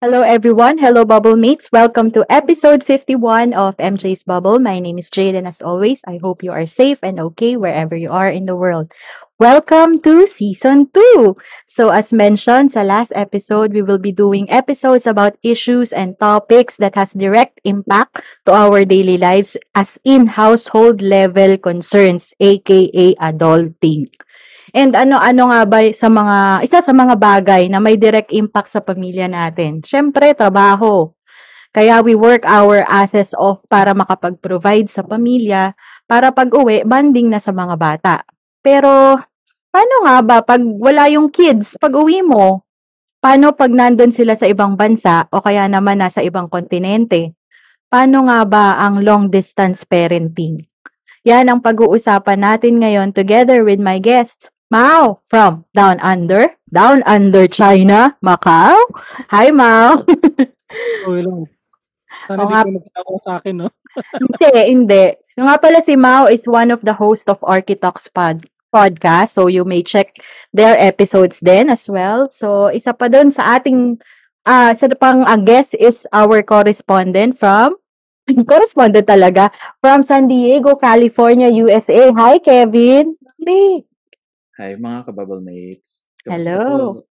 Hello, everyone. Hello, Bubble Mates. Welcome to episode 51 of MJ's Bubble. My name is Jade, and as always, I hope you are safe and okay wherever you are in the world. Welcome to season 2. So, as mentioned sa last episode, we will be doing episodes about issues and topics that has direct impact to our daily lives as in household level concerns, aka adulting. And ano-ano nga ba sa mga isa sa mga bagay na may direct impact sa pamilya natin? Syempre, trabaho. Kaya we work our asses off para makapag-provide sa pamilya para pag-uwi, banding na sa mga bata. Pero, paano nga ba pag wala yung kids, pag-uwi mo? Paano pag nandun sila sa ibang bansa o kaya naman nasa ibang kontinente? Paano nga ba ang long distance parenting? Yan ang pag-uusapan natin ngayon together with my guests. Mao from Down Under, Down Under China, Macau. Hi, Mao. Lang. Oo Sana di nga. ka nagsawa sa akin, no? hindi, hindi. So nga pala si Mao is one of the hosts of Architox pod podcast. So you may check their episodes then as well. So isa pa doon sa ating ah sa pang ah, guest is our correspondent from correspondent talaga from San Diego, California, USA. Hi, Kevin. Hey. Hi mga kabubble mates. Kamusta Hello. po?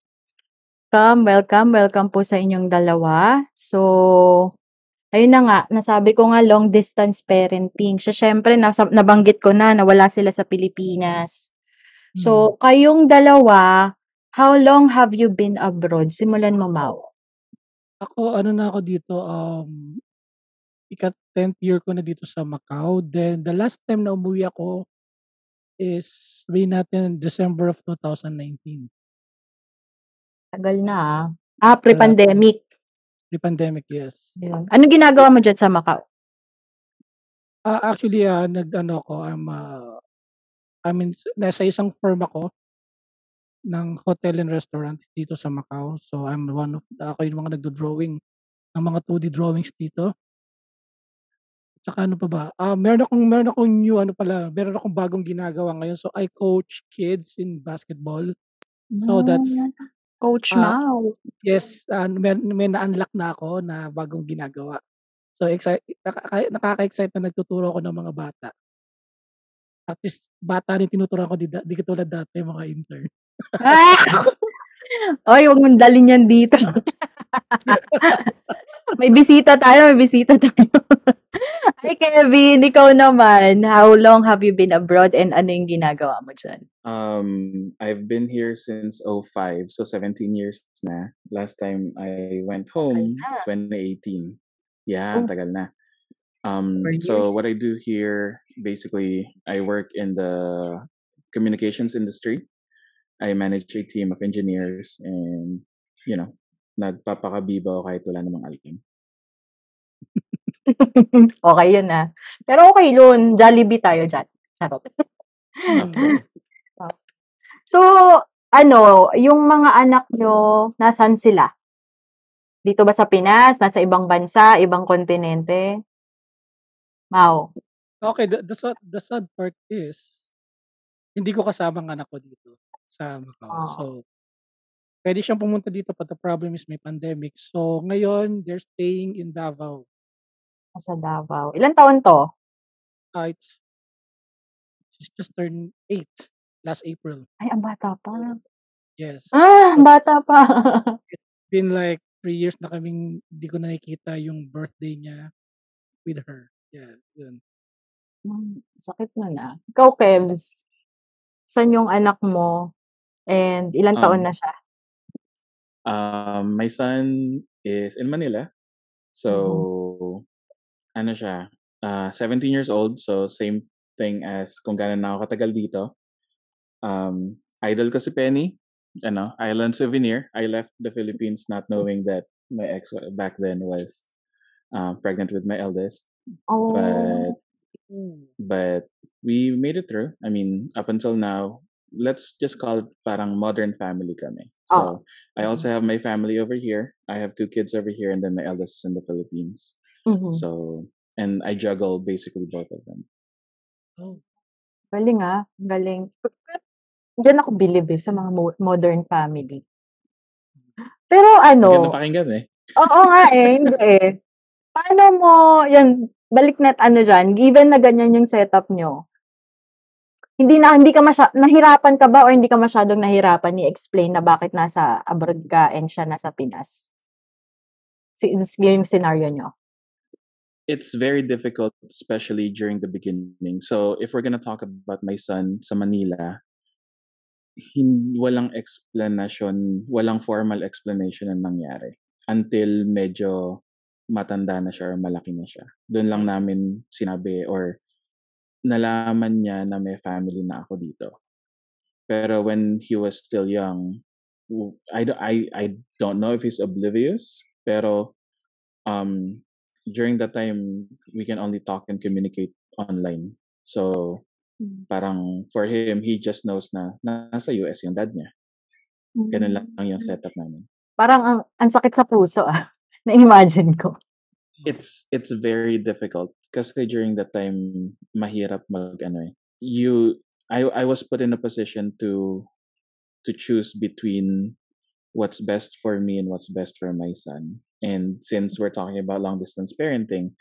Welcome, welcome, welcome po sa inyong dalawa. So, ayun na nga, nasabi ko nga long distance parenting. Siya syempre, nasa, nabanggit ko na na wala sila sa Pilipinas. So, kayong dalawa, how long have you been abroad? Simulan mo, Mau. Ako, ano na ako dito, um, ika 10th year ko na dito sa Macau. Then, the last time na umuwi ako is, sabihin natin, December of 2019. Tagal na ah. Ah, pre-pandemic. Pre-pandemic, yes. Yun. Ano ginagawa mo dyan sa Macau? Ah, actually, ah, nag-ano ako, I'm, ah, I mean, nasa isang firm ako ng hotel and restaurant dito sa Macau. So, I'm one of, ako yung mga nagdo-drawing ng mga 2D drawings dito. Tsaka ano pa ba? Ah, meron akong meron akong new ano pala, meron akong bagong ginagawa ngayon. So I coach kids in basketball. So that's Ah, Coach ah Mau. yes, ah, may, may na-unlock na ako na bagong ginagawa. So excited nakaka, nakaka-excite na nagtuturo ako ng mga bata. At least bata rin tinuturuan ko di, di katulad dati mga intern. Oy, huwag mong dalhin yan dito. may bisita tayo, may bisita tayo. Hi, Kevin. Ikaw naman. How long have you been abroad and ano yung ginagawa mo dyan? Um, I've been here since 05, so 17 years na. Last time I went home, na. 2018. Yeah, Oh, tagal na. Um, so what I do here, basically, I work in the communications industry. I manage a team of engineers and, you know, nagpapakabiba ako kahit wala namang alam. okay yun ah. Pero okay yun. Jollibee tayo dyan. Charot. Mm. Ah. So, ano, yung mga anak nyo, nasan sila? Dito ba sa Pinas? Nasa ibang bansa? Ibang kontinente? Mau. Okay, the, the, sad, the sad part is, hindi ko kasama ang anak ko dito sa Macau. So, Oh. Pwede siyang pumunta dito but the problem is may pandemic. So, ngayon, they're staying in Davao. Nasa Davao. Ilan taon to? Uh, it's, she's just turned 8 last April. Ay, ang bata pa. Yes. Ah, ang So, bata pa. it's been like three years na kaming hindi ko na nakikita yung birthday niya with her. Yeah, yun. Hmm, sakit na na. Ikaw, Kebs, saan yung anak mo? And ilang taon Um, na siya? Um, my son is in Manila. So, ano siya, uh, 17 years old. So, same thing as kung gano'n na ako katagal dito. Um, idol ko si Penny. Ano, Island Souvenir. I left the Philippines not knowing that my ex back then was uh, pregnant with my eldest. Oh. but we made it through. I mean, up until now, let's just call it parang modern family kami. Oo. So, I Mm. also have my family over here. I have two kids over here and then my eldest is in the Philippines. Mhm. So, and I juggle basically both of them. Oh. Galing, ah, galing. Diyan ako bilib, eh, sa mga mo modern family. Pero ano pakinggan, eh. oo nga, eh, hindi, eh. Paano mo 'yan, balik na't ano diyan, given na ganyan yung setup niyo hindi na hindi ka masya nahirapan ka ba or hindi ka masyadong nahirapan i-explain na bakit nasa abroad ka and siya nasa Pinas? Since yung scenario niyo. It's very difficult, especially during the beginning. So, if we're gonna talk about my son sa Manila hin walang explanation, walang formal explanation ang nangyari until medyo matanda na siya or malaki na siya. Dun lang namin sinabi or nalaman niya na may family na ako dito. Pero when he was still young, I I I don't know if he's oblivious, pero, um, during that time, we can only talk and communicate online. So, Hmm. parang for him, he just knows na nasa US yung dad niya. Ganun lang yung Hmm. setup namin. Parang ang ang sakit sa puso, ah, na-imagine ko. It's it's very difficult kasi during that time mahirap mag-ano, eh, you I I was put in a position to to choose between what's best for me and what's best for my son. And since we're talking about long distance parenting,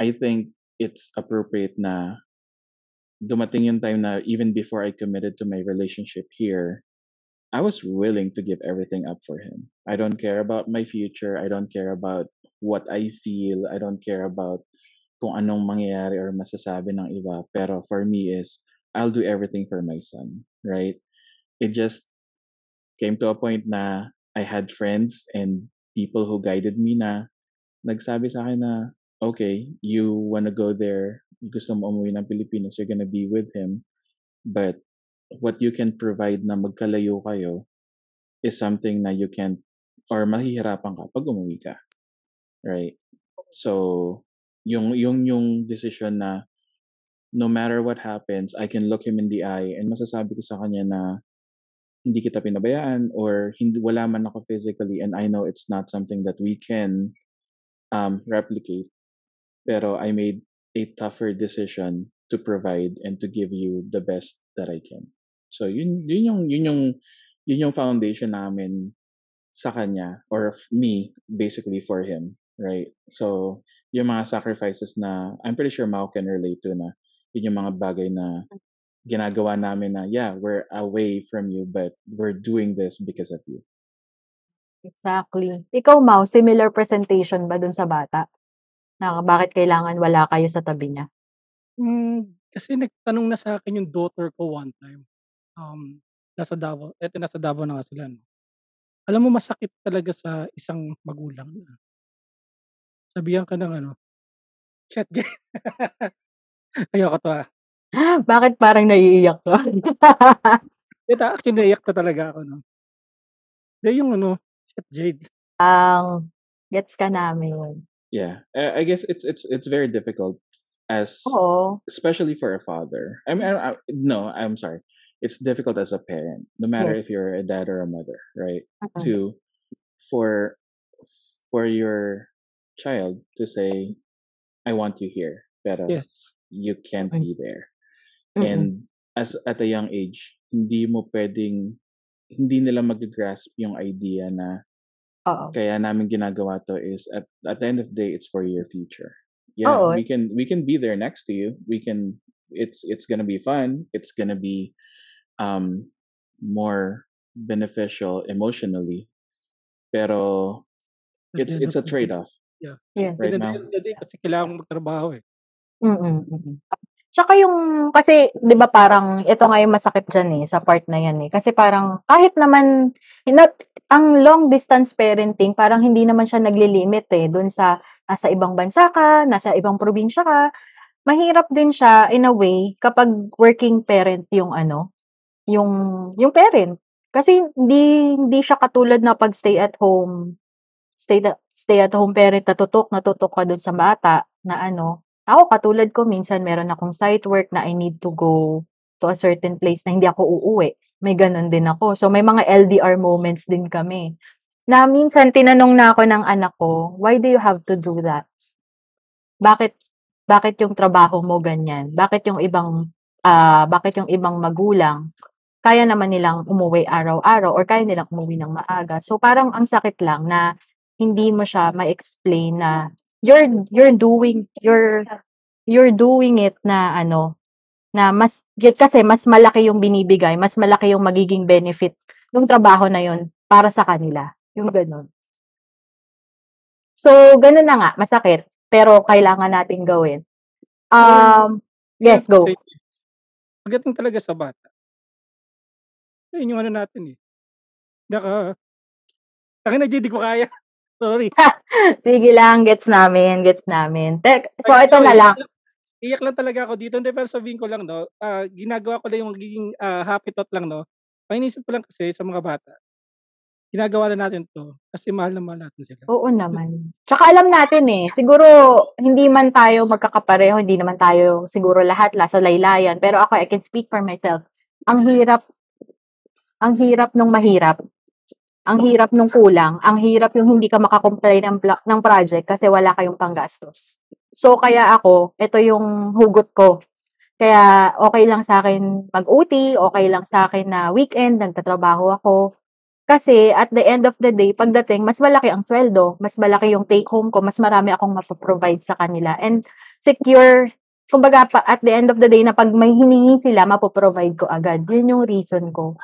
I think it's appropriate na dumating yung time na even before I committed to my relationship here, I was willing to give everything up for him. I don't care about my future, I don't care about what I feel, I don't care about kung anong mangyayari or masasabi ng iba, pero for me is I'll do everything for my son, right? It just came to a point na I had friends and people who guided me na nagsabi sa'kin na, "Okey, you wanna go there, gusto mo umuwi ng Pilipinas, you're gonna be with him, but what you can provide na magkalayo kayo is something na you can't or mahihirapan ka 'pag umuwi ka." Right? So, yung yung yung desisyon na no matter what happens, I can look him in the eye and masasabi ko sa kanya na hindi kita pinabayaan or hindi wala man ako physically and I know it's not something that we can, um, replicate. Pero I made a tougher decision to provide and to give you the best that I can. So yun yun yung yun yung yun yung foundation namin sa kanya or me basically for him, right? So, yung mga sacrifices na I'm pretty sure Mao can relate to na yun yung mga bagay na ginagawa namin na, "Yeah, we're away from you, but we're doing this because of you." Exactly. Ikaw, Mau, similar presentation ba dun sa bata? Na bakit kailangan wala kayo sa tabi niya? Hmm, kasi nagtanong na sa'kin yung daughter ko one time. Um, nasa Davao eto nasa Davao na nga sila 'no. Alam mo masakit talaga sa isang magulang na sabihan ka ng ano, "Shit Jay." Ayoko 'to, ah. Bakit parang naiiyak ka? Ta actually naiyak na talaga ako 'no. Hindi yung ano, "Shit Jade." Ang gets ka namin. Yeah, uh, I guess it's it's it's very difficult as Oo. especially for a father. I mean, I I no, I'm sorry. It's difficult as a parent, no matter if Yes. you're a dad or a mother, right? Mm. To for for your child to say, "I want you here, pero Yes. you can't Mm. be there." Mm. And as at a young age, hindi mo puwedeng hindi nila maga-grasp yung idea na Oo. kaya namin ginagawa 'to is at at the end of the day, it's for your future. Yeah, Oo. we can we can be there next to you. We can it's it's gonna be fun. It's gonna be, um, more beneficial emotionally. Pero it's it's a the day yeah. Yes. right now. day kasi kailangan mong magtrabaho, eh. Mm, mm. Tsaka yung kasi 'di ba parang ito nga yung masakit diyan, eh, sa part na 'yan, eh. Kasi parang kahit naman not ang long distance parenting parang hindi naman siya naglilimit, eh, dun sa nasa ibang bansa ka, nasa ibang probinsya ka. Mahirap din siya in a way kapag working parent yung ano, yung yung parent. Kasi hindi hindi siya katulad na 'pag stay at home stay at stay at home parent na tutok na ka dun sa bata na ano, Ako katulad ko minsan meron akong site work na I need to go to a certain place na hindi ako uuwi, may gano'n din ako. So, may mga LDR moments din kami, na minsan tinanong na ako ng anak ko, "Why do you have to do that?" Bakit bakit yung trabaho mo ganyan? Bakit yung ibang, ah, bakit yung ibang magulang kaya naman nilang umuwi araw-araw or kaya nilang umuwi ng maaga. So, parang ang sakit lang na hindi mo siya ma-explain na you're you're doing you're you're doing it na ano, na mas kasi mas malaki yung binibigay, mas malaki yung magiging benefit nung trabaho na yun para sa kanila, yung gano'n. So, gano'n na nga, masakit, pero kailangan nating gawin. Um, yes, go. Pagdating talaga sa bata Ayun yung ano natin, eh. Naka tangina G, di ko kaya. Sorry. Sige lang, gets namin, gets namin. Tek so Ay, ito na lang. iyak lang talaga ako dito. Hindi, pero sabihin ko lang 'no, ah, ginagawa ko lang yung magiging, ah, happy thought lang 'no. Ang iniisip ko lang kasi sa mga bata, ginagawa na natin 'to kasi mahal na mahal natin sila. Oo naman. Tsaka alam natin, eh, siguro hindi man tayo magkakapareho, hindi naman tayo siguro lahat nasa laylayan, pero ako, I can speak for myself. Ang hirap ang hirap nung mahirap. Ang hirap nung kulang, ang hirap yung hindi ka maka-comply ng ng project kasi wala kayong panggastos. So, kaya ako, ito yung hugot ko. Kaya okey lang sa'kin mag-OT, okey lang sa'kin na weekend nagtatrabaho ako. Kasi at the end of the day, pagdating mas malaki ang sweldo, mas malaki yung take home ko, mas marami akong mapo-provide sa kanila and secure kumbaga pa at the end of the day na 'pag may hiningi sila mapo-provide ko agad. Yun yung reason ko.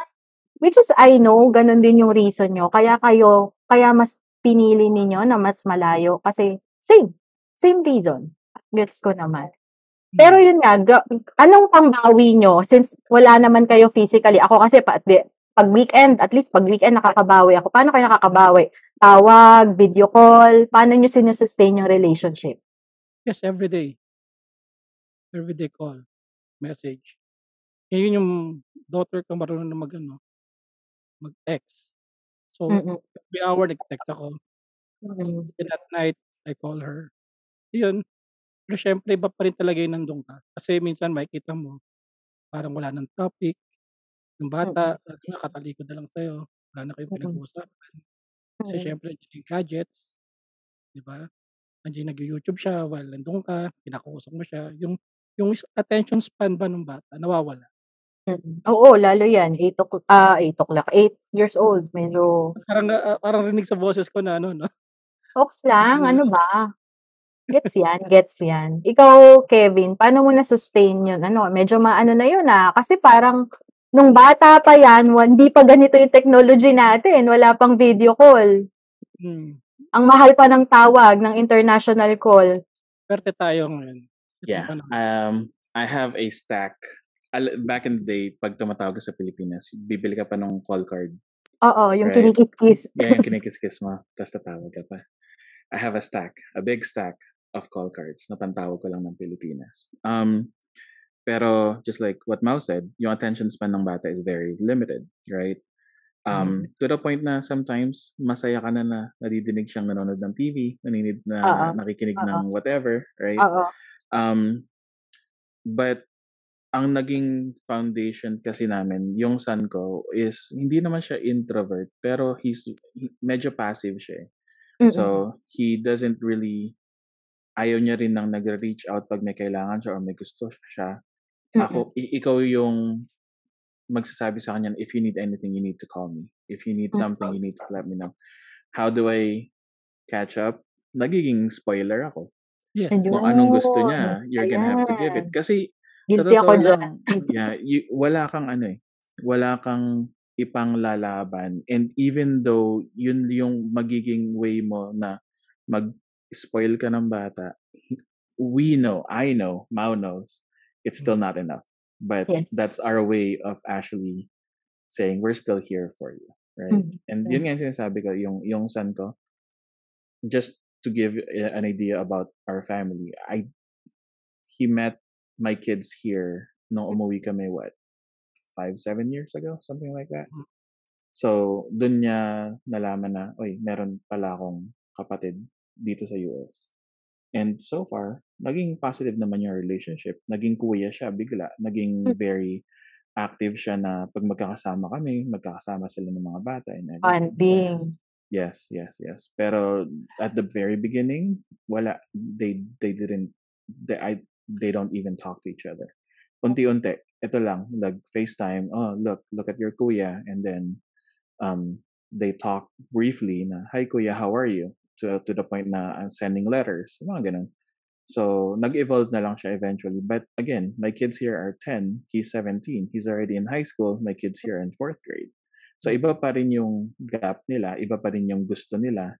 Which is I know gano'n din yung reason niyo kaya kayo kaya mas pinili ninyo na mas malayo kasi same, same reason. Gets ko naman. Pero Mm. yun nga, ga anong pambawi niyo since wala naman kayo physically? Ako kasi pa di 'pag weekend, at least 'pag weekend nakakabawi ako. Paano kayo nakakabawi? Tawag, video call, paano niyo sinu-sustain yung relationship? Yes, everyday. Everyday call, message. Ngayon yung daughter ko marunong na mag-ano, mag-text. So, Mm. every hour nagte-text ako. Mm. Then at night, I call her. Yun. Pero siyempre iba pa rin talaga yung nandun ka. Kasi minsan makikita mo, parang wala ng topic, yung bata, Mm. sabi nga katalikod na lang sa'yo, wala na kayong Mm. pinag-uusapan. Kasi Mm. siyempre andiyan yung gadgets, 'di ba? Andiyan nagyu-YouTube siya while nandun ka, kinakausap mo siya, yung yung attention span ba nung bata nawawala. Mm. Oo, lalo yan 8 o'clo ah, 8 o'clock, 8 years old medyo Parang, ah, parang rinig sa boses ko na ano 'no? Okey lang, ano ba? Gets yan, gets yan. Ikaw, Kevin, paano mo na-sustain yun? Ano, medyo maano na yun, ah, kasi parang nung bata pa yan wa hindi pa ganito yung technology natin, wala pang video call. Hmm. Ang mahal pa ng tawag, ng international call. Swerte tayo ngayon. Yeah, um, I have a stack. Al back in the day 'pag tumatawag ka sa Pilipinas, bibili ka pa nung call card. Oo, yung Right? kinikis-kis. Yeah, yung kinikis-kis mo ta's tatawag ka pa. I have a stack, a big stack of call cards na pantawag ko lang ng Pilipinas. Um, pero just like what Mau said, yung attention span ng bata is very limited, right? Um, to the point na sometimes masaya ka na na nadidinig siyang nanonood ng TV, naninig na Oo, nakikinig oo. ng whatever, right? Oo. Um, but ang naging foundation kasi namin, yung son ko is hindi naman siya introvert, pero he's he medyo passive siya, eh. Mm. So, he doesn't really ayaw niya rin ng nagre-reach out 'pag may kailangan siya or may gusto siya. Mm. Ako i ikaw yung magsasabi sa kanya, "If you need anything, you need to call me. If you need something, you need to let me know." How do I catch up? Nagiging spoiler ako. Yes. Kung anong gusto niya, you're gonna have to give it. ayan. Kasi Guilty ako lang, yeah, you wala kang ano, eh, wala kang ipanglalaban and even though yun yung magiging way mo na mag-spoil ka ng bata, we know, I know, Mau knows, it's still not enough. But Yes. that's our way of actually saying, "We're still here for you." Right? Mm. And yun nga yung sinasabi ko, yung yung son ko, just to give a an idea about our family, I he met my kids here nung umuwi kami, what, 5, 7 years ago? Something like that. Hmm. So, dun niya nalaman na, "Uy, meron pala akong kapatid dito sa US." And so far, naging positive naman yung relationship. Naging kuya siya bigla. Naging Hmm. very active siya na pag magkakasama kami, magkakasama sila ng mga bata and. So, Bonding. yes, yes, yes. Pero at the very beginning, wala. They they didn't they I they don't even talk to each other. Unti-unti. Ito lang, like FaceTime, oh, look, look at your kuya and then um they talk briefly na, "Hi kuya, how are you?" to to the point na I'm sending letters, mga ganun. So, nag-evolve na lang siya eventually. But again, my kids here are 10, he's 17. He's already in high school, my kids here in fourth grade. So, iba pa rin yung gap nila, iba pa rin yung gusto nila.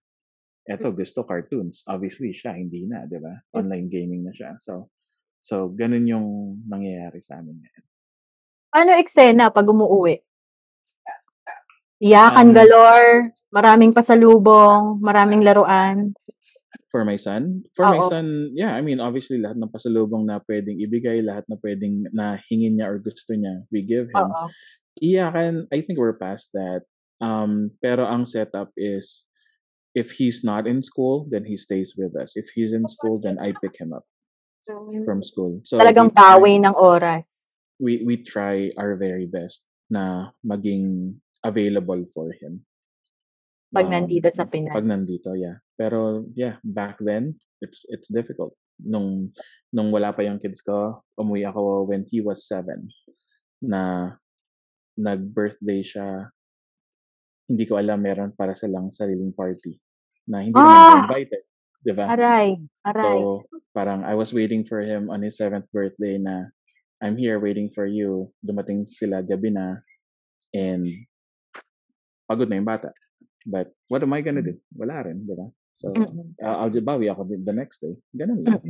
Eto, gusto cartoons. Obviously, siya, hindi na, di ba? Online gaming na siya. So, so ganun yung nangyayari sa amin ngayon. Ano eksena pag umuuwi? Iyakan Um, galore, maraming pasalubong, maraming laruan. For my son? For my Oo. son, yeah, I mean, obviously, lahat ng pasalubong na pwedeng ibigay, lahat na pwedeng na hingin niya or gusto niya, we give him. Oo. Iyakan, I think we're past that. Um, pero ang setup is, if he's not in school, then he stays with us. If he's in school, then I pick him up from school. So Talagang bawi ng oras. we, we try our very best na maging available for him. Pag Um, nandito sa Pinas. Pag nandito, yeah. Pero yeah, back then, it's it's difficult. Nung nung wala pa yung kids ko, umuwi ako when he was seven. Na nag-birthday siya. Hindi ko alam meron para silang sariling party. Na hindi naman Ah! siya invited. Di ba? Aray, aray. So, parang I was waiting for him on his seventh birthday na I'm here waiting for you. Dumating sila gabi na and pagod na yung bata. But what am I gonna do? Wala rin, di ba? So, uh, I'll just bawi ako the next day. Ganun lang.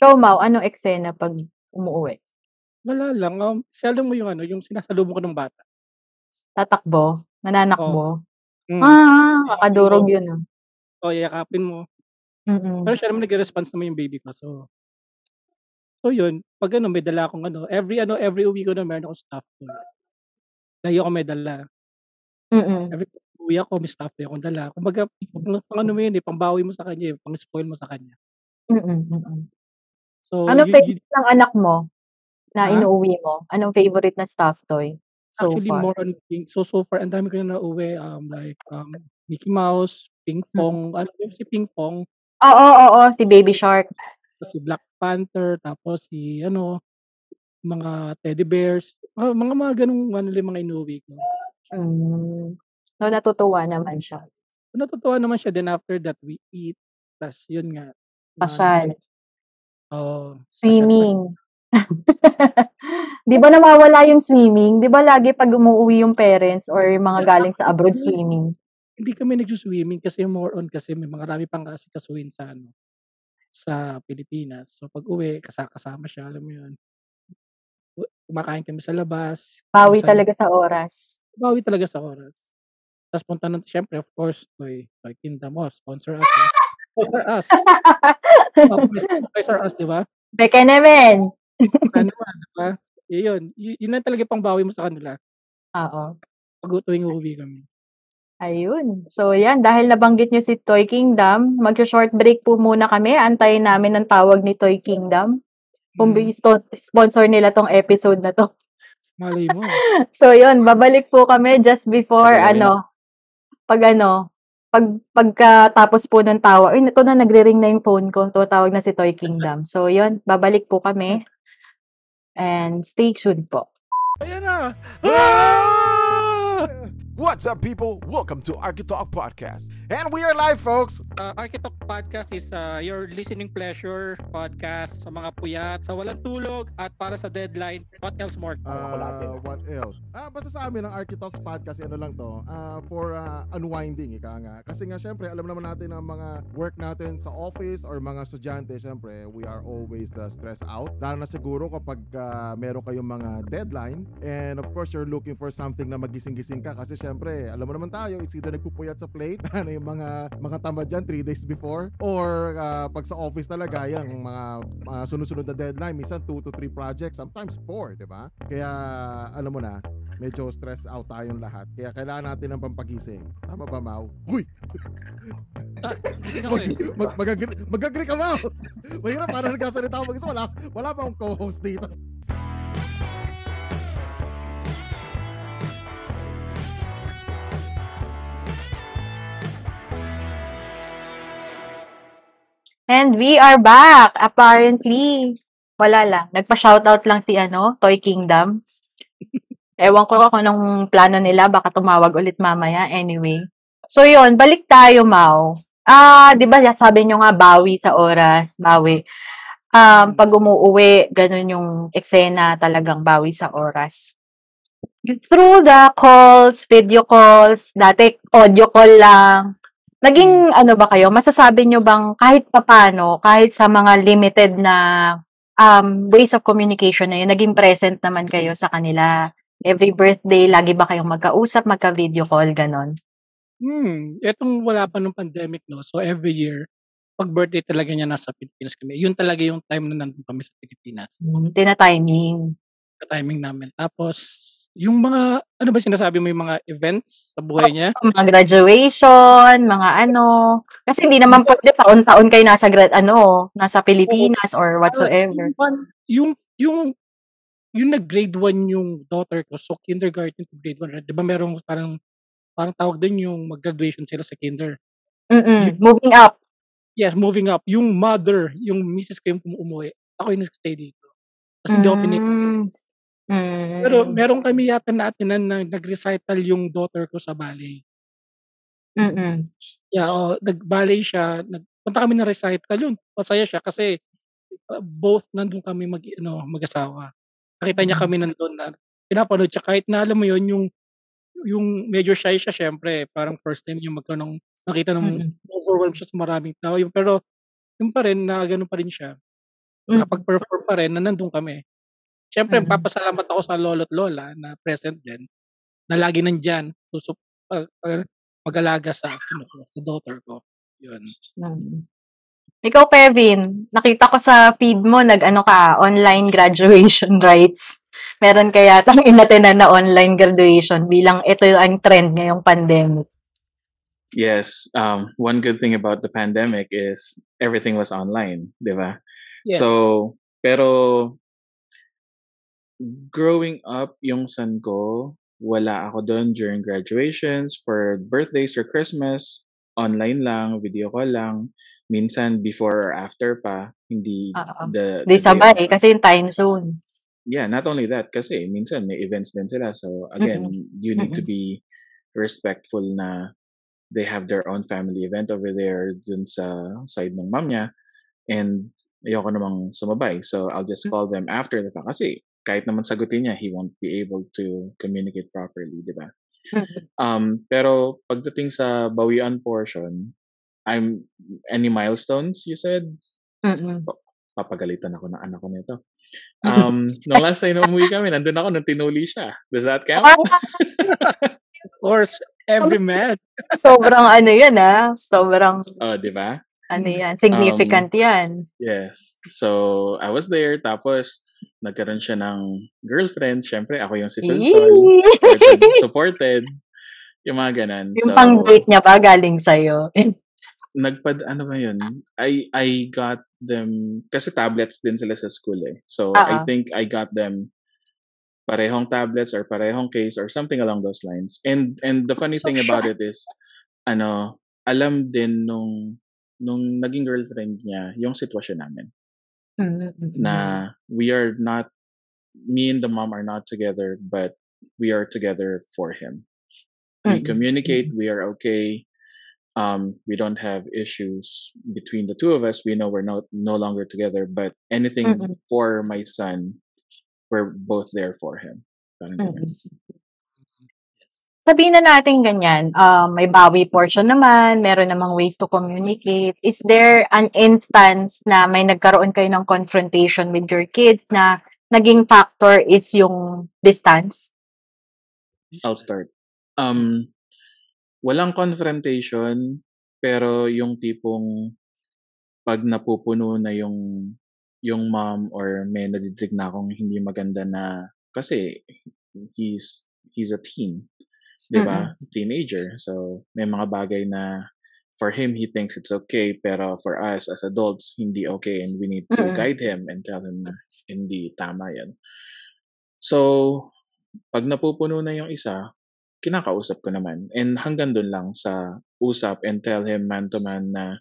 Ikaw, Mau, anong eksena pag umuuwi? Wala lang, um, seldom mo yung ano, yung sinasalubong ko ng bata. Tatakbo? Nananakbo? Mm. Ah, kakadurog yun ah. O, yakapin mo. Mm-mm. Pero siya naman nagre-response naman yung baby ko. So, so yun, pag ano, may dala akong ano, every ano, every uwi ko na meron akong stuff toy. Lagi ako may dala. Mm-mm. Every uwi ako, may stuff toy akong dala. Kumbaga, pang ano mo yun eh, pangbawi mo sa kanya eh, pang spoil mo sa kanya. Mm-mm. Mm-mm. So, Ano yun- favorite ng anak mo na Ha? inuuwi mo? Anong favorite na stuffed toy so actually far? more on pink. So, so far, ang dami ko na nauwi. Um, like, um, Mickey Mouse, Ping Pong, ano yung si Ping Pong, Oo, oo, oo, si Baby Shark. si Black Panther, tapos si, ano, mga teddy bears, mga mga, mga ganung ano lang mga inuwi ko. Mm. So, natutuwa naman siya. So, natutuwa naman siya. Then after that, we eat. Tapos yun nga. Pasyal. Oo. Swimming. Di ba nawawala yung swimming? Di ba lagi pag umuwi yung parents or yung mga galing sa abroad swimming? Hindi kami nagsuswimming kasi more on kasi may mga rami pang kasi kasuhin sa ano sa Pilipinas. So pag uwi, kasa- kasama siya, alam mo yun. Kumakain kami sa labas. Pawi minsan- talaga sa oras. Bawi talaga sa oras. Tapos punta nun, syempre, of course, Toy, Toy Kingdom, oh, sponsor us. eh. Sponsor us. Oh, sponsor us, di ba? Beke naman. Ano ba, di ba? Yun, yun lang talaga pang bawi mo sa kanila. Oo. Pag tuwing uuwi kami. Ayun. So, yan. Dahil nabanggit nyo si Toy Kingdom, mag-short break po muna kami. Antayin namin ang tawag ni Toy Kingdom. Kung Hmm, sto- sponsor nila tong episode na to. malay mo. So, yun. Babalik po kami just before, na. ano, pag ano, pag pagkatapos po ng tawag. Ay, ito na, nagre-ring na yung phone ko. Tumatawag na si Toy Kingdom. So, yun. Babalik po kami. And stay tuned po. Ayan na! What's up, people? Welcome to Architalk Podcast. And we are live, folks. Uh, Architalk Podcast is uh, your listening pleasure podcast sa mga puyat, sa walang tulog, at para sa deadline. What else more? Uh, what else? Ah, basta sa amin ng Architalks Podcast, ano lang to, ah, for ah, unwinding, ika nga. Kasi nga, syempre, alam naman natin ang mga work natin sa office or mga estudyante, syempre, we are always uh, stressed out. Lalo na siguro kapag ah, meron kayong mga deadline and of course, you're looking for something na magising-gising ka kasi syempre, alam mo naman tayo, it's either nagpupuyat sa plate, ano yung mga mga tamad dyan 3 days before or ah, pag sa office talaga, yung mga ah, sunod-sunod na deadline, minsan 2 to 3 projects, sometimes 4, di ba? Kaya alam mo na, medyo stress out tayong lahat. Kaya kailangan natin ng pampagising. Tama ba, Mau? Uy! Ah, ako Mag, eh. mag, mag-agree, mag-agree ka, Mau! Mahirap, parang nagkasalita ako mag-isa. Wala, wala pa akong co-host dito. And we are back, apparently. Wala lang. Nagpa-shoutout lang si ano, Toy Kingdom. Ewan ko kung anong plano nila. Baka tumawag ulit mamaya. Anyway. So, yun. Balik tayo, Mau. Ah, di ba sabi nyo nga, bawi sa oras. Bawi. Um, pag umuuwi, ganun yung eksena talagang bawi sa oras. Through the calls, video calls, dati audio call lang. Naging ano ba kayo, masasabi nyo bang kahit papano, kahit sa mga limited na um, ways of communication na yun, naging present naman kayo sa kanila? Every birthday, lagi ba kayong magkausap, magka-video call, ganon? Hmm, etong wala pa nung pandemic, no? So, every year, pag birthday talaga niya nasa Pilipinas kami. Yun talaga yung time na nandun kami sa Pilipinas. Hmm, tina-timing. Timing namin. Tapos, yung mga, ano ba sinasabi mo yung mga events sa buhay niya? Mga graduation, mga ano. Kasi hindi naman pwede taon-taon kayo nasa, grad, ano, nasa Pilipinas or whatsoever. Yung, yung, yung, yung nag-grade 1 yung daughter ko, so kindergarten to grade 1, di ba merong parang, parang tawag din yung mag-graduation sila sa kinder. Mm-mm. Moving up. Yes, moving up. Yung mother, yung misis ko yung umuwi. Ako yung nag-stay dito. Kasi hindi ako pinili. Mm. Mm. Pero meron kami yata na atinan na nag-recital yung daughter ko sa ballet. Mm-mm. Yeah, oh, nag-ballet siya. Nagpunta kami ng recital yun. Masaya siya kasi uh, both nandun kami mag, ano, mag-asawa. Nakita niya Mm. kami nandun na pinapanood siya. Kahit na alam mo yun, yung yung medyo shy siya syempre. Parang first time yung magkaroon ng nakita ng Mm-mm. overwhelmed siya sa maraming tao. Yung, pero yung pa rin, na ganun pa rin siya. Mm. Nakapag-perform pa rin na nandun kami. Siyempre, Mm. papasalamat ako sa lolo't lola na present din. Na lagi nandyan. Susup, uh, uh, mag-alaga sa, ano, ko, sa daughter ko. Yun. Ikaw, Pevin, nakita ko sa feed mo, nag-ano ka, online graduation rights. Meron kaya tang inatenan na online graduation bilang ito ang trend ngayong pandemic. Yes. Um, one good thing about the pandemic is everything was online, di ba? Yes. So, pero growing up, yung son ko, wala ako doon during graduations, for birthdays or Christmas, online lang, video call lang. Minsan before or after pa, hindi Oo. the, Di the day sabay, of. kasi yung time zone. Yeah, not only that, kasi minsan may events din sila. So again, you need to be respectful na they have their own family event over there dun sa side ng mom niya. And ayoko namang sumabay. So I'll just call them after the fact. Kasi kahit naman sagutin niya, he won't be able to communicate properly, di ba? Um, pero pagdating sa bawian portion, I'm any milestones you said? Mm-mm. Papagalitan ako ng anak ko nito. Um, nung last time na umuwi kami, nandun ako nung tinuli siya. Does that count? Of course, every man. Sobrang ano yan ah. Sobrang Oh, di ba? ano yan. Significant yan. Yes. So, I was there. Tapos, nagkaroon siya ng girlfriend. Siyempre, ako yung si Sulsol. Supported. supported. Yung mga ganan. Yung so, pang-date niya ba galing sa'yo? Nagpad, ano ba yun? I, I got them, kasi tablets din sila sa school eh. So, Ah. I think I got them parehong tablets or parehong case or something along those lines. And and the funny So thing about it is, ano, alam din nung nung naging girlfriend niya yung sitwasyon namin Mm-mm. na we are not me and the mom are not together but we are together for him we Mm-mm. communicate we are okay um we don't have issues between the two of us we know we're not no longer together but anything Mm-mm. for my son we're both there for him. Mm-mm. Sabihin na natin ganyan, um, may bawi portion naman, meron namang ways to communicate. Is there an instance na may nagkaroon kayo ng confrontation with your kids na naging factor is yung distance? I'll start. Um, walang confrontation, pero yung tipong pag napupuno na yung yung mom or may nadidig na akong hindi maganda na kasi he's he's a teen. 'Di ba? Teenager. So, may mga bagay na for him, he thinks it's okay, pero for us as adults, hindi okay and we need to Mm. guide him and tell him na hindi tama yan. So, pag napupuno na yung isa, kinakausap ko naman. And hanggang dun lang sa usap and tell him man to man na,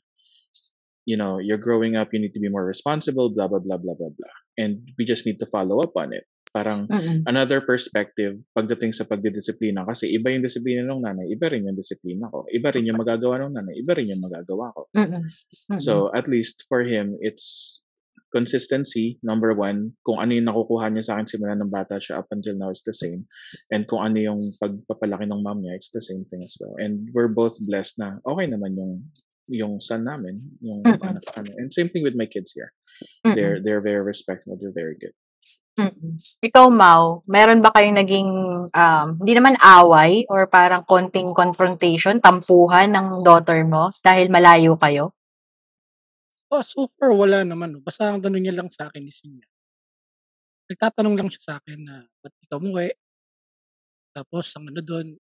you know, you're growing up, you need to be more responsible, blah, blah, blah, blah, blah, blah. And we just need to follow up on it. Parang Mm. another perspective pagdating sa pagdidisiplina kasi iba yung disiplina ng nanay, iba rin yung disiplina ko. Iba rin yung magagawa ng nanay, iba rin yung magagawa ko. Mm. Mm. So, at least for him, it's consistency, number one. Kung ano yung nakukuha niya sa akin simula ng bata siya up until now is the same. And kung ano yung pagpapalaki ng mom niya, it's the same thing as well. And we're both blessed na okay naman yung yung son namin, yung Mm-mm. anak namin. And same thing with my kids here. Mm. They're they're very respectful, they're very good. Mm. Ikaw, Mau, meron ba kayong naging, um, hindi naman away or parang konting confrontation, tampuhan ng daughter mo dahil malayo kayo? Oh, so far wala naman 'no, basta ang tanong niya lang sa'kin is yun nga. Nagtatanong lang siya sa'kin na, "Ba't di ka umuwi?" Tapos ang ano dun,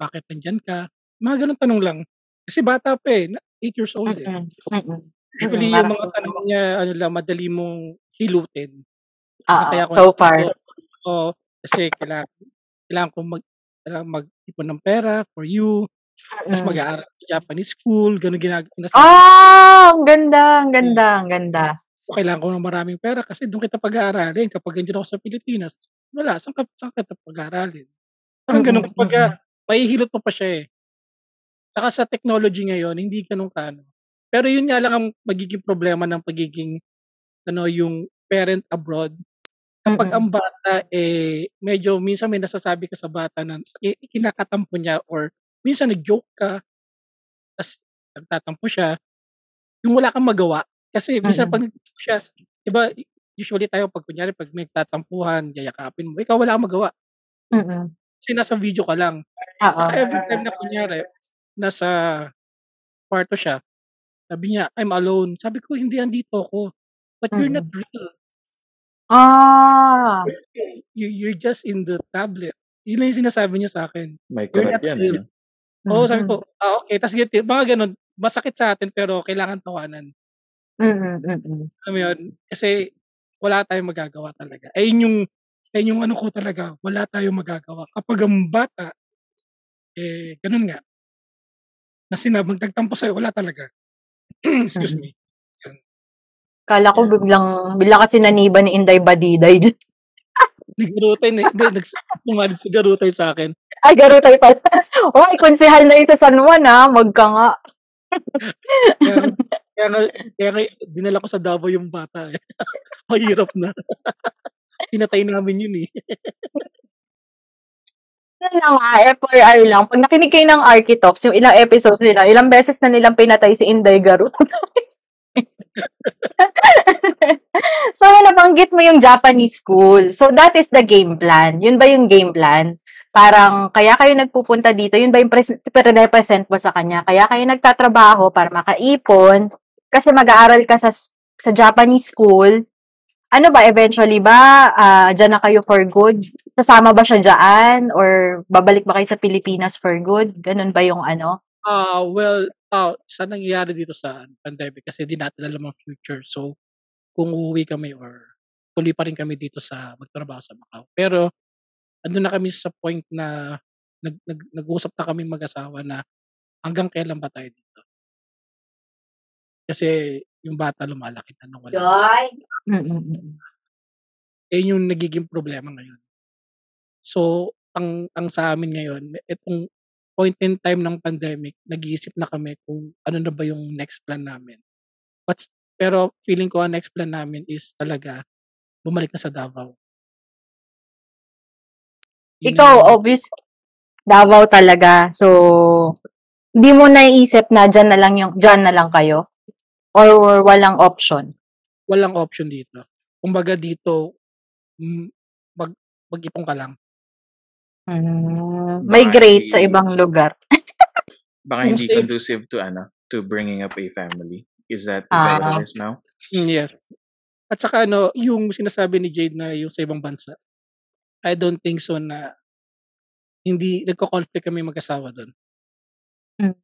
"Bakit nandiyan ka?" Mga gano'ng tanong lang. Kasi bata pa, eh, na 8 years old, eh. Mm. Mm. Usually Mm, yung parang mga tanong niya ano lang, madali mong hilutin. Na Oo, kaya ko so far. oo, kasi kailangan kailangan kong mag kailangan mag-ipon ng pera for you, tapos Mm. mag-aaral sa Japanese school, gano'n ginag sinasabi Ah, ang ganda, ang ganda, ang ganda. ko, kailangan ko ng maraming pera kasi do'n kita pag-aaralin. Kapag nandiyan ako sa Pilipinas, wala, saan ka saan kita pag-aaralin? Parang. Mm, Kumbaga, mm. mahihilot mo pa siya, eh. Tsaka sa technology ngayon, hindi gano'n ka-ano. Pero yun nga lang ang magiging problema ng pagiging ano, yung parent abroad. Kapag Mm. ang bata, eh, medyo minsan may nasasabi ka sa bata na kinakatampo niya or minsan nag-joke ka, ta's nagtatampo siya, yung wala kang magawa. Kasi minsan Mm. 'pag siya, 'di ba, usually tayo 'pag kunyari 'pag may nagtatampuhan, yayakapin mo, ikaw wala kang magawa. Mm. Kasi nasa video ka lang. Saka every time na kunyari nasa kwarto siya, sabi niya, "I'm alone." Sabi ko, "Hindi, andito ako." But you're not Mm. real. Ah. You you're just in the tablet. Yun lang yung sinasabi niya sa'kin. May You're correct not yan, real. ano? Oo, sabi Mhm. ko, "Ah, okey." Ta's ganito, mga gano'n. Masakit sa atin pero kailangan tawanan. Mm, mm. Alam mo yun? Kasi wala tayong magagawa talaga. Ayun yung ayun yung ano ko talaga, wala tayong magagawa. Kapag ang bata, eh, gano'n nga. Na sinabing nagtampo sa'yo, wala talaga. Excuse Mm. me. Yun. Akala ko biglang bigla kasi naniba ni Inday Badiday dun. Naggarutay na hindi, nags sumalib naggarutay sa'kin. Ay, garutay pala. Hoy, konsehal na yun sa San Juan, ah, wag ka nga. Kaya kaya kaya nga dinala ko sa Davao yung bata, eh. Mahirap na. Pinatay namin yun, eh. Yun na nga, FYI lang, 'pag nakinig kayo ng Architoks, yung ilang episodes nila, ilang beses na nilang pinatay si Inday Garutay. So, nabanggit mo yung Japanese school. So, that is the game plan. Yun ba yung game plan? Parang kaya kayo nagpupunta dito, yun ba yung pres pine-represent mo sa kanya? Kaya kayo nagtatrabaho para makaipon kasi mag-aaral ka sa sa Japanese school. Ano ba, eventually ba, ah, diyan na kayo for good? Sasama ba siya diyaan or babalik ba kayo sa Pilipinas for good? Gano'n ba yung ano? Ah, well, ah, sa nangyayari dito sa pandemic kasi di natin alam ang future. So, kung uuwi kami or tuloy pa rin kami dito sa magtrabaho sa Macau. Pero andun na kami sa point na nag nag nag-usap na kaming mag-asawa na hanggang kailan ba tayo dito. Kasi yung bata lumalaki na nang wala mm. eh, yung nagiging problema ngayon. So, ang ang sa amin ngayon, itong point in time ng pandemic, nag-iisip na kami kung ano na ba yung next plan namin. But pero feeling ko ang next plan namin is talaga bumalik na sa Davao. Ikaw, yung obvious Davao talaga. So, hindi mo naiisip na diyan na lang yung diyan na lang kayo? Or walang option? walang option dito. Kumbaga dito, mag mag-ipon ka lang. Hmm, may grade sa ibang lugar. baka hindi conducive to ano, to bringing up a family. Is that is that what Ah. it is now? Hmm, yes. At saka ano, yung sinasabi ni Jade na yung sa ibang bansa, I don't think so na hindi nagko-conflict kaming mag-asawa dun. Hmm.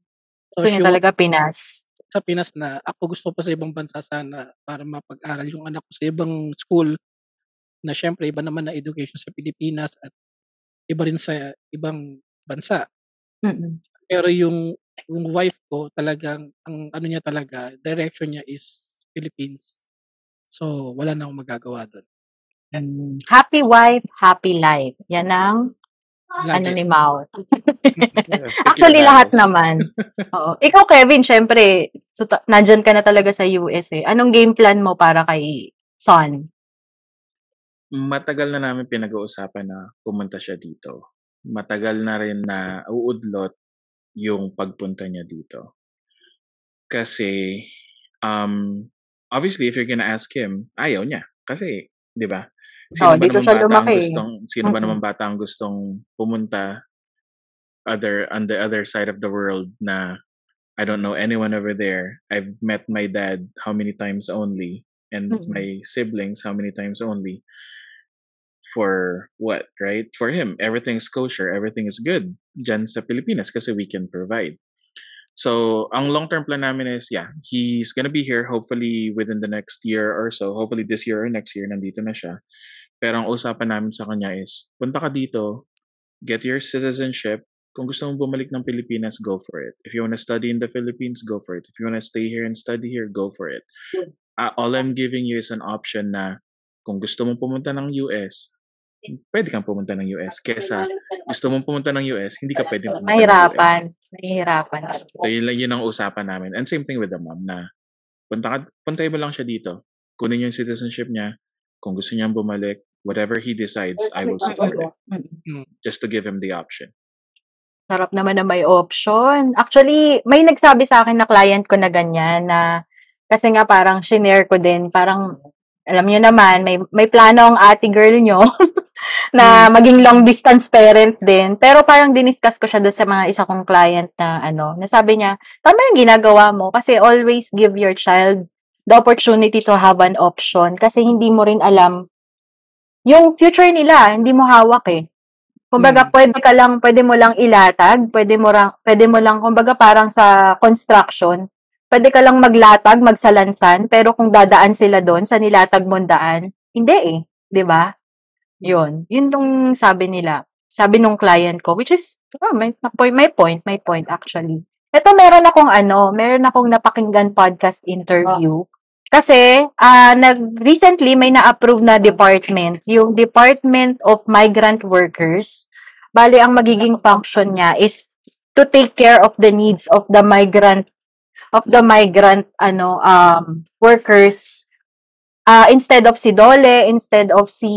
So, she niyo talaga wants Pinas? sa Pinas na ako gusto pa sa ibang bansa sana para mapag-aral yung anak ko sa ibang school na siyempre iba naman na education sa Pilipinas at iba rin sa ibang bansa. Mm. Pero yung yung wife ko talagang ang ano niya talaga, direction niya is Philippines. So, wala na akong magagawa dun. Hmm. Happy wife, happy life. Yan ang ano Lagi. ni Mau. Yeah, Actually, lahat naman. Oo. Ikaw, Kevin, syempre, so, ta- nandyan ka na talaga sa US eh. Anong game plan mo para kay Son? Matagal na namin pinag-uusapan na pumunta siya dito. Matagal na rin na uudlot yung pagpunta niya dito. Kasi, um, obviously, if you're gonna ask him, ayaw niya. Kasi, di ba? Sino Oh, dito siya lumaki gustong, sino ba naman bata ang gustong pumunta other, on the other side of the world na I don't know anyone over there. I've met my dad how many times only and Mm-mm. my siblings how many times only. For what, right? For him, everything's kosher, everything is good dyan sa Pilipinas kasi we can provide. So, ang long-term plan namin is, yeah, he's gonna be here hopefully within the next year or so. Hopefully this year or next year, nandito na siya. Pero ang usapan namin sa kanya is, punta ka dito, get your citizenship. Kung gusto mong bumalik ng Pilipinas, go for it. If you wanna study in the Philippines, go for it. If you wanna stay here and study here, go for it. Uh, all I'm giving you is an option na kung gusto mong pumunta ng US, pwede kang pumunta ng US. Kesa gusto mong pumunta ng US, hindi ka pwede pumunta ng Mahirapan. US. Mahirapan. So, yun, lang- yun ang usapan namin. And same thing with the mom na punta ka, puntay mo lang siya dito. Kunin yung citizenship niya. Kung gusto niyang bumalik, whatever he decides, I will support it. Mm-mm. Just to give him the option. Sarap naman na may option. Actually, may nagsabi sa akin na client ko na ganyan na kasi nga parang shinare ko din, parang alam niyo naman, may may plano ang ate girl nyo na maging long distance parent din. Pero parang diniscuss ko siya doon sa mga isa kong client na ano, nasabi niya, tama yung ginagawa mo kasi always give your child the opportunity to have an option kasi hindi mo rin alam yung future nila, hindi mo hawak eh. Kumbaga, Mm. pwede ka lang, pwede mo lang ilatag, pwede mo lang, pwede mo lang, kumbaga parang sa construction, pwede ka lang maglatag, magsalansan, pero kung dadaan sila doon sa nilatag mong daan, hindi eh, 'di ba? 'Yun. 'Yun yung sabi nila. Sabi nung client ko, which is, oh, may, may may point, may point actually. Ito meron akong ano, meron akong napakinggan podcast interview. Kasi, ah nag, recently may na-approve na department, yung Department of Migrant Workers. Bali, ang magiging function niya is to take care of the needs of the migrant of the migrant ano um workers. Ah instead of si Dole instead of si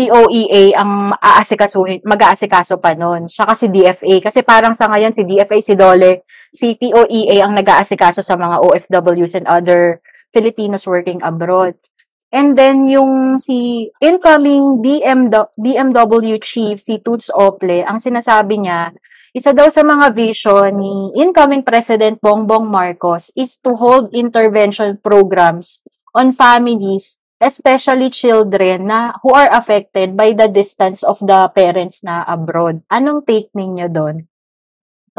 POEA ang aasikasuhin mag-aasikaso pa noon siya kasi DFA kasi parang sa ngayon si DFA si Dole si POEA ang nag-aasikaso sa mga OFWs and other Filipinos working abroad and then yung si incoming DM DMW chief si Toots Ople ang sinasabi niya isa daw sa mga vision ni incoming President Bongbong Marcos is to hold intervention programs on families, especially children na who are affected by the distance of the parents na abroad. Anong take ninyo doon?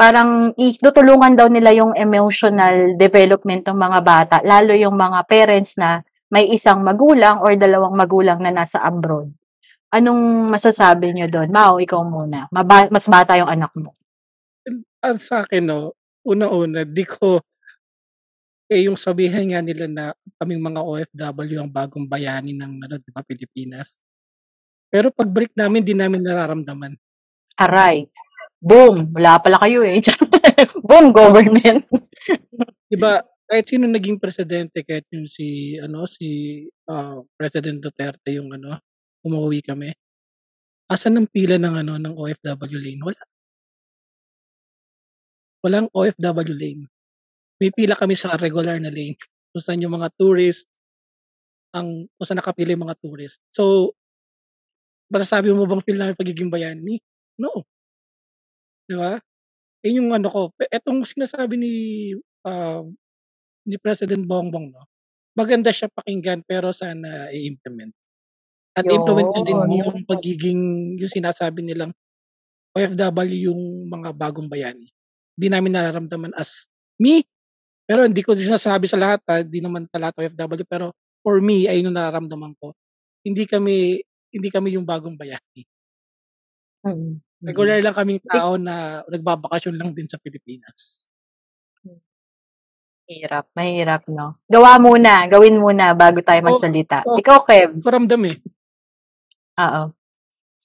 Parang itutulungan daw nila yung emotional development ng mga bata, lalo yung mga parents na may isang magulang or dalawang magulang na nasa abroad. Anong masasabi nyo doon? Mau, ikaw muna. Maba- mas bata yung anak mo. Ah, sa akin 'no, unang-una di ko eh, yung sabihan nga nila na kaming mga OFW ang bagong bayani ng ano, 'di ba, Pilipinas. Pero pagbalik namin di namin nararamdaman. Aray. Boom! Wala pala kayo eh. Boom, government. 'Di ba, kahit sino naging presidente, kahit yung si ano, si, ah, President Duterte yung ano, umuwi kami. Asan ang pila ng ano, ng OFW lane? Wala. Walang OFW lane. May pila kami sa regular na lane kung saan yung mga tourist ang kung saan nakapila yung mga tourist. So, masasabi mo bang feel namin pagiging bayani? No. 'Di ba? Yun yung ano ko, etong sinasabi ni, ah, ni President Bongbong 'no, maganda siya pakinggan pero sana i-implement. At implement niya din Yun. yung pagiging yung sinasabi nilang OFW yung mga bagong bayani. Hindi namin nararamdaman as me, pero hindi ko sinasabi sa lahat, ah, hindi naman sa lahat OFW, pero for me, ayun yung nararamdaman ko. Hindi kami hindi kami yung bagong bayani. Mm. Regular lang kaming tao na nagbabakasyon lang din sa Pilipinas. Hirap, mahirap 'no? Gawa muna, gawin muna bago tayo Oo, magsalita. oo. Ikaw, Kebs? Paramdam, eh. Oo.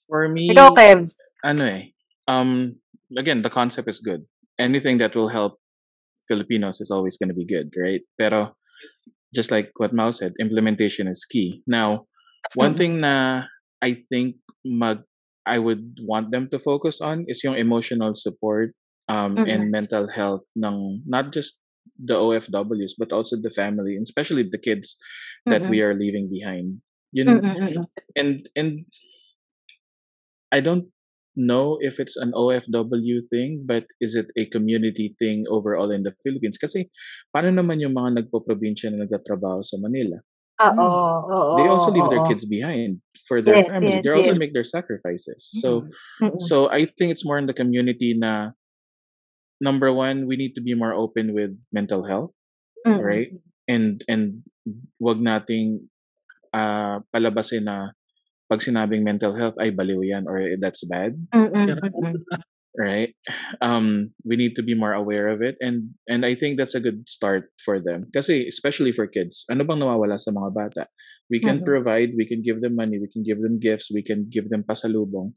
For me, Ikaw, Kebs? ano eh, um, again, the concept is good. Anything that will help Filipinos is always going to be good, right? Pero just like what Mao said, implementation is key. Now, one Mm. thing na I think mag I would want them to focus on is yung emotional support um, Mm. and mental health ng not just the OFWs but also the family, and especially the kids that Mm. we are leaving behind. Mm, Yun, mm. and and I don't know if it's an OFW thing, but is it a community thing overall in the Philippines? Kasi paano naman yung mga nagpo-probinsya na nagtatrabaho sa Manila? Oo, Hmm. oo, They also leave their kids behind for their Yes, family. yes, They also yes. make their sacrifices. So Mm. Mm. so I think it's more in the community na number one, we need to be more open with mental health, Mm. right? And and wag nating ah, palabasin na pag sinabing mental health ay baliw yan or that's bad. Mm, Pero mm. Right um we need to be more aware of it and and i think that's a good start for them kasi especially for kids ano bang nawawala sa mga bata we can Mhm. provide we can give them money we can give them gifts we can give them pasalubong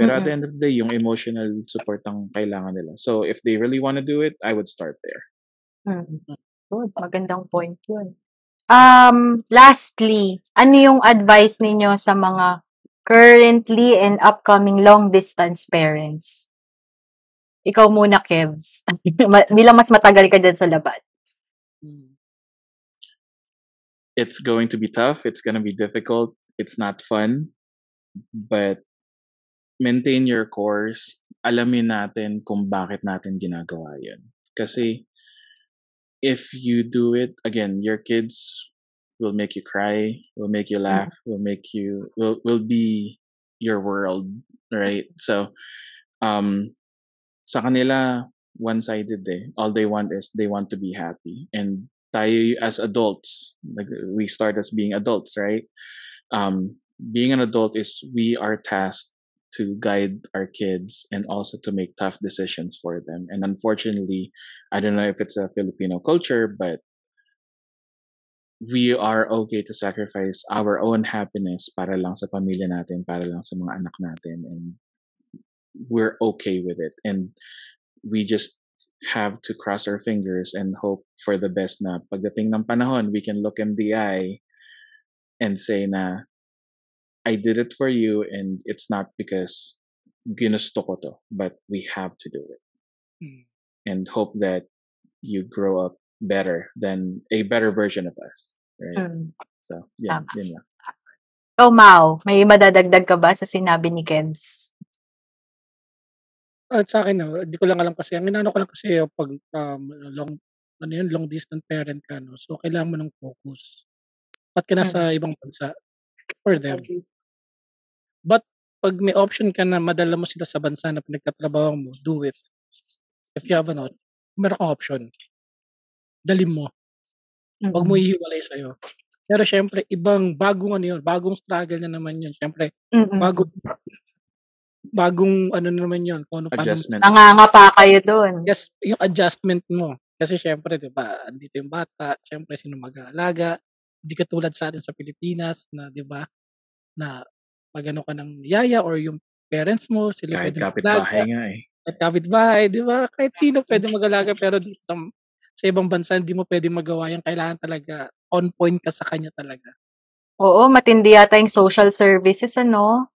pero at the end of the day yung emotional support ang kailangan nila so if they really want to do it i would start there Mm. Good, magandang point 'yun. Um, lastly, ano yung advice ninyo sa mga currently and upcoming long distance parents? Ikaw muna, Kebs. Ma bilang mas matagal ka diyan sa labas. Mm. it's going to be tough. It's going to be difficult. It's not fun. But maintain your course. Alamin natin kung bakit natin ginagawa yun. Kasi if you do it again your kids will make you cry will make you laugh will make you will will be your world right? So um sa kanila one-sided eh. All they want is they want to be happy. And tayo as adults like we start as being adults right? Um being an adult is we are tasked to guide our kids and also to make tough decisions for them. And unfortunately i don't know if it's a filipino culture but we are okay to sacrifice our own happiness para lang sa pamilya natin para lang sa mga anak natin. And we're okay with it and we just have to cross our fingers and hope for the best na pagdating ng panahon, we can look in the eye and say na, I did it for you and it's not because ginusto ko to, but we have to do it. Mm. And hope that you grow up better than a better version of us. Right? Mm. So, yeah, Tama. yun lang. Ikaw, Mau, may madadagdag ka ba sa sinabi ni Kebs? At sa akin, no, hindi ko lang alam kasi, ang inano ko lang kasi yung pag um, long, ano yun, long distance parent ka, no? So, kailangan mo ng focus. Ba't ka nasa ibang bansa? For them. But, pag may option ka na madala mo sila sa bansa na pinagtatrabaho mo, do it. If you have an option, meron kang option. Dali mo. Huwag mo ihiwalay sa'yo. Pero syempre, ibang bagong ano yun, bagong struggle na naman yun. Syempre, Mm. bago, bagong ano na naman yun. Kung ano, paano, Adjustment. Nanganga pa kayo doon. yes, yung adjustment mo. Kasi syempre, di ba, andito yung bata, syempre, sino mag-aalaga. Hindi ka tulad sa atin sa Pilipinas na, di ba, na pag ano ka ng yaya or yung parents mo, sila Kahit pwede kapitbahay nga eh. Kahit kapitbahay, di ba? Kahit sino pwede mag-alaga, pero dito sa, sa ibang bansa, hindi mo pwede magawa yan. Kailangan talaga on point ka sa kanya talaga. Oo, matindi yata yung social services, ano?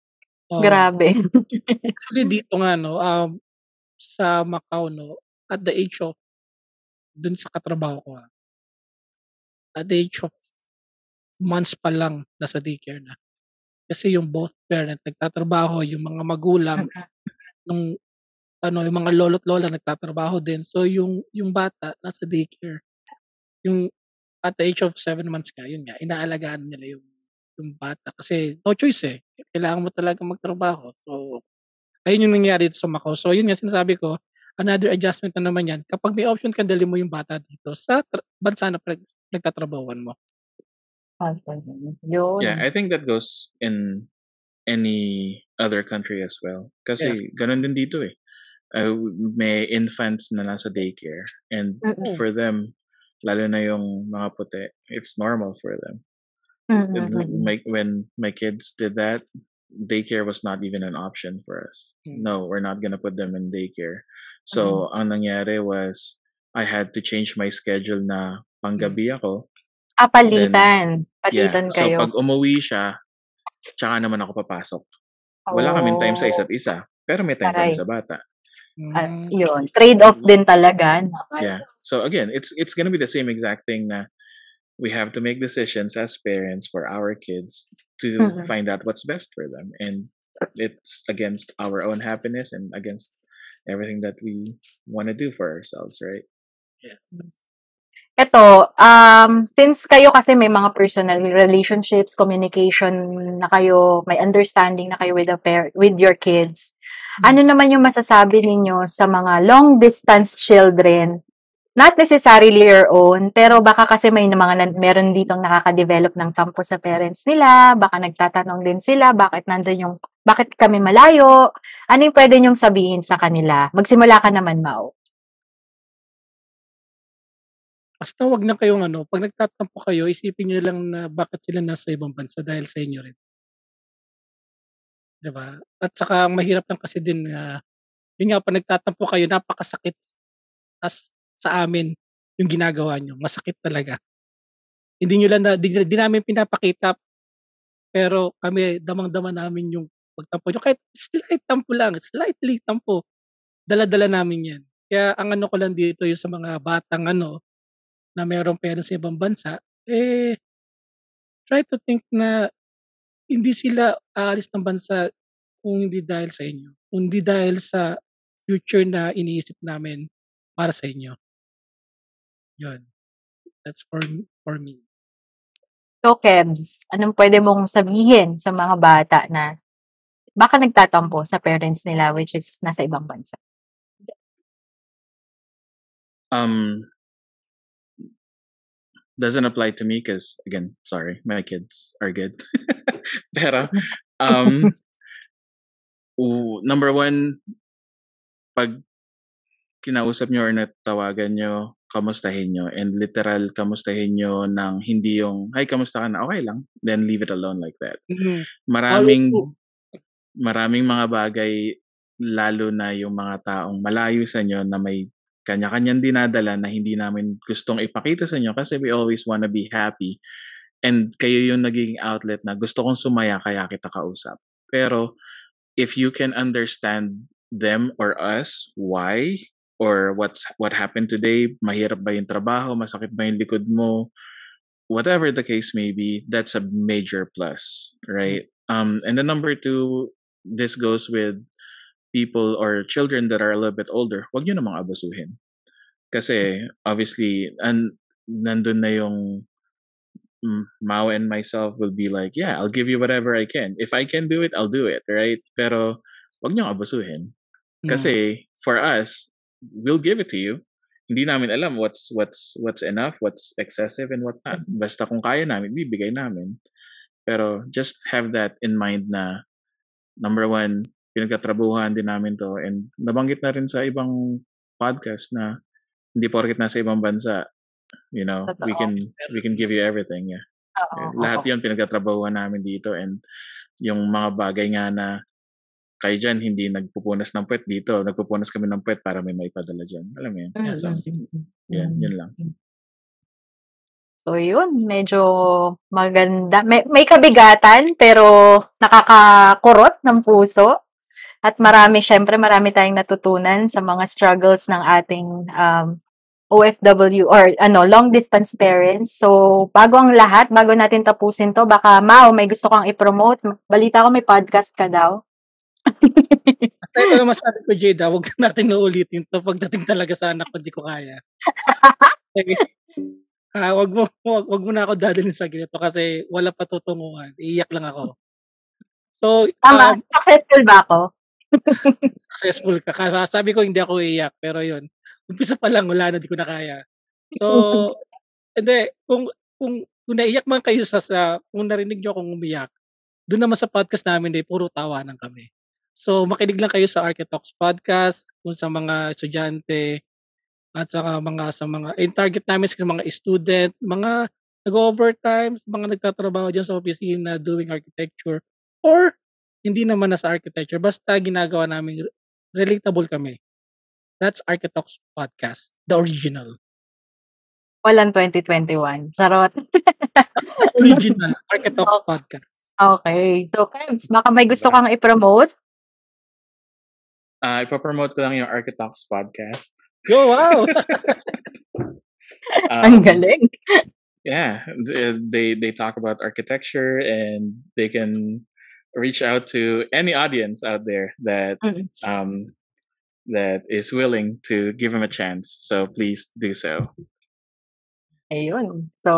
Oo. Grabe. Actually, dito nga, no, um, sa Macau, no, at the age of, dun sa katrabaho ko, ah, at the age of months pa lang, nasa daycare na. Kasi yung both parent nagtatrabaho, yung mga magulang, nung, ano, yung mga lolo't lola nagtatrabaho din. So, yung, yung bata, nasa daycare. Yung, at the age of seven months nga, yun nga, inaalagaan nila yung, yung bata. Kasi, no choice eh. Kailangan mo talaga magtrabaho. So, Ayun yung nangyari dito sa Macau. So, yun nga sinasabi ko, another adjustment na naman yan. Kapag may option ka, dali mo yung bata dito sa tra- bansa na pag- nagtatrabawan mo. Yun. Yeah, I think that goes in any other country as well. Kasi Yes. ganun din dito eh. Uh, may infants na nasa daycare and Mm-mm. for them, lalo na yung mga puti, it's normal for them. Mm, And mm, mm. my, when my kids did that, daycare was not even an option for us. Mm. No, we're not gonna put them in daycare. So, ang nangyari was, I had to change my schedule na panggabi ako. Ah, palitan. Yeah. Palitan So, kayo. pag umuwi siya, tsaka naman ako papasok. Wala kaming time sa Oh. isa't isa. Pero may time kami Aray. sa bata. Mm. yun. Trade-off din talaga. Yeah. So again, it's it's gonna be the same exact thing na we have to make decisions as parents for our kids to Mm-mm. find out what's best for them. And it's against our own happiness and against everything that we want to do for ourselves, right? Yes. Ito, um, since kayo kasi may mga personal relationships, communication na kayo, may understanding na kayo with the par- with your kids. Ano naman yung masasabi ninyo sa mga long distance children? Not necessarily your own, pero baka kasi may mga nan- meron ditong nakaka-develop ng tampo sa parents nila, baka nagtatanong din sila bakit nandun yung bakit kami malayo. Ano yung pwede nyong sabihin sa kanila? Magsimula ka naman, Mau. Basta wag na kayong ano, pag nagtatampo kayo, isipin niyo lang na bakit sila nasa ibang bansa dahil sa inyo rin. 'Di ba? At saka mahirap lang kasi din na yun nga pag nagtatampo kayo, napakasakit as sa amin yung ginagawa niyo. Masakit talaga. Hindi niyo lang na, di, di namin pinapakita pero kami damang-dama namin yung pagtampo niyo. Kahit slight tampo lang, slightly tampo. Dala-dala namin yan. Kaya ang ano ko lang dito yung sa mga batang ano, na mayroong pera sa ibang bansa, eh, try to think na hindi sila aalis ng bansa kung hindi dahil sa inyo. Kundi dahil sa future na iniisip namin para sa inyo. Yun. That's for, for me. So, Kebs, anong pwede mong sabihin sa mga bata na baka nagtatampo sa parents nila which is nasa ibang bansa? Um, doesn't apply to me because again, sorry, my kids are good. Pero um, w- number one, pag kinausap nyo or natawagan nyo, kamustahin nyo. And literal, kamustahin nyo ng hindi yung, hi, kamusta ka na? Okay lang. Then leave it alone like that. Mm. Maraming, maraming mga bagay, lalo na yung mga taong malayo sa inyo na may kanya-kanyang dinadala na hindi namin gustong ipakita sa inyo kasi we always wanna be happy. And kayo yung naging outlet na gusto kong sumaya kaya kita kausap. Pero if you can understand them or us, why, or what's what happened today, mahirap ba yung trabaho, masakit ba yung likod mo, whatever the case may be, that's a major plus, right? Um, and then number two, this goes with people or children that are a little bit older, wag nyo namang abusuhin. Kasi, obviously, and nandun na yung mm, Mao and myself will be like, yeah, I'll give you whatever I can. If I can do it, I'll do it, right? Pero, wag nyo abusuhin. Mm. Kasi, for us, we'll give it to you. Hindi namin alam what's what's what's enough, what's excessive and what not. Basta kung kaya namin, bibigay namin. Pero just have that in mind na number one, pinagkatrabuhan din namin to and nabanggit na rin sa ibang podcast na hindi porket nasa ibang bansa, you know, we Totoo. can we can give you everything. Yeah. Oo. Lahat 'yon pinagkatrabahuhan namin dito and yung mga bagay nga na kayo dyan, hindi nagpupunas ng puwet dito. Nagpupunas kami ng puwet para may maipadala dyan. Alam mo yun? Mm, So, mm, mm, mm. yan, yun lang. So, yun. Medyo maganda. May, may kabigatan, pero nakakakurot ng puso. At marami, syempre, marami tayong natutunan sa mga struggles ng ating um, OFW or ano, long distance parents. So, bago ang lahat, bago natin tapusin to, baka Mau, may gusto kang i-promote. Balita ko may podcast ka daw. Ito lang masabi ko, Jada, huwag natin na ulitin to pagdating talaga sa anak ko, di ko kaya. Sige. Ah, wag mo wag, wag mo na ako dadalhin sa ganito kasi wala pa tutunguhan. Iiyak lang ako. So, Tama, um, successful ba ako? successful ka. Kaya sabi ko hindi ako iiyak, pero yun. Umpisa pa lang wala na, di ko na kaya. So, hindi, kung kung kung naiyak man kayo sa, sa kung narinig niyo akong umiyak, doon naman sa podcast namin eh, puro tawanan kami. So, makinig lang kayo sa Architox Podcast kung sa mga estudyante at saka mga sa mga in target namin sa mga student, mga nag-overtime, mga nagtatrabaho dyan sa opisina doing architecture or hindi naman na sa architecture, basta ginagawa namin relatable kami. That's Architox Podcast, the original. Walang 2021. Charot. Original Architox Podcast. Okay. So, Kebs, baka may gusto kang i-promote? Ah, ipopromote ko lang yung Architox podcast. Go, wow! Ang Um, galing. yeah, they they talk about architecture and they can reach out to any audience out there that Mm. um that is willing to give them a chance. So please do so. Ayun. So,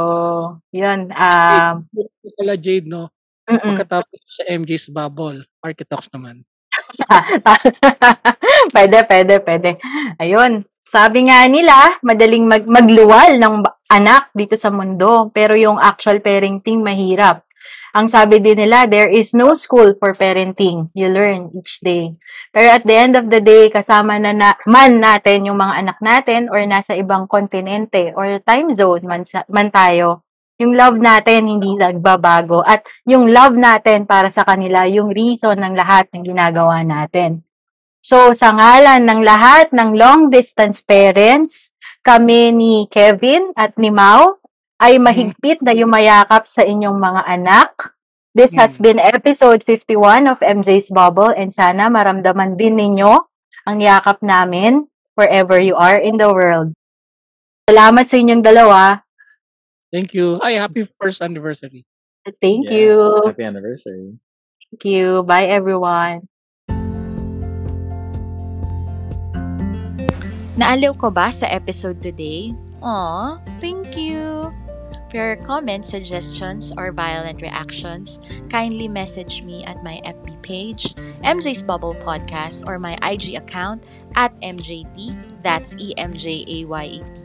yun. Um, Ito pala Jade, no? mm-mm. Pagkatapos sa MJ's Bubble, Architox naman. pwede, pwede, pwede. Ayun. Sabi nga nila, madaling mag magluwal ng anak dito sa mundo. Pero yung actual parenting, mahirap. Ang sabi din nila, there is no school for parenting. You learn each day. Pero at the end of the day, kasama na, na man natin yung mga anak natin or nasa ibang kontinente or time zone man, man tayo, yung love natin hindi nagbabago at yung love natin para sa kanila yung reason ng lahat ng ginagawa natin. So, sa ngalan ng lahat ng long distance parents, kami ni Kevin at ni Mau ay mahigpit na yumayakap sa inyong mga anak. This has Mm. been episode 51 of MJ's Bubble and sana maramdaman din ninyo ang yakap namin wherever you are in the world. Salamat sa inyong dalawa. Thank you. Hi, happy first anniversary. Thank Yes, you. Happy anniversary. Thank you. Bye everyone. Naaliw ko ba sa episode today? Aw, thank you! For your comments, suggestions, or violent reactions, kindly message me at my FB page, MJ's Bubble Podcast, or my IG account at MJT, that's E E-M-J-A-Y-A-T.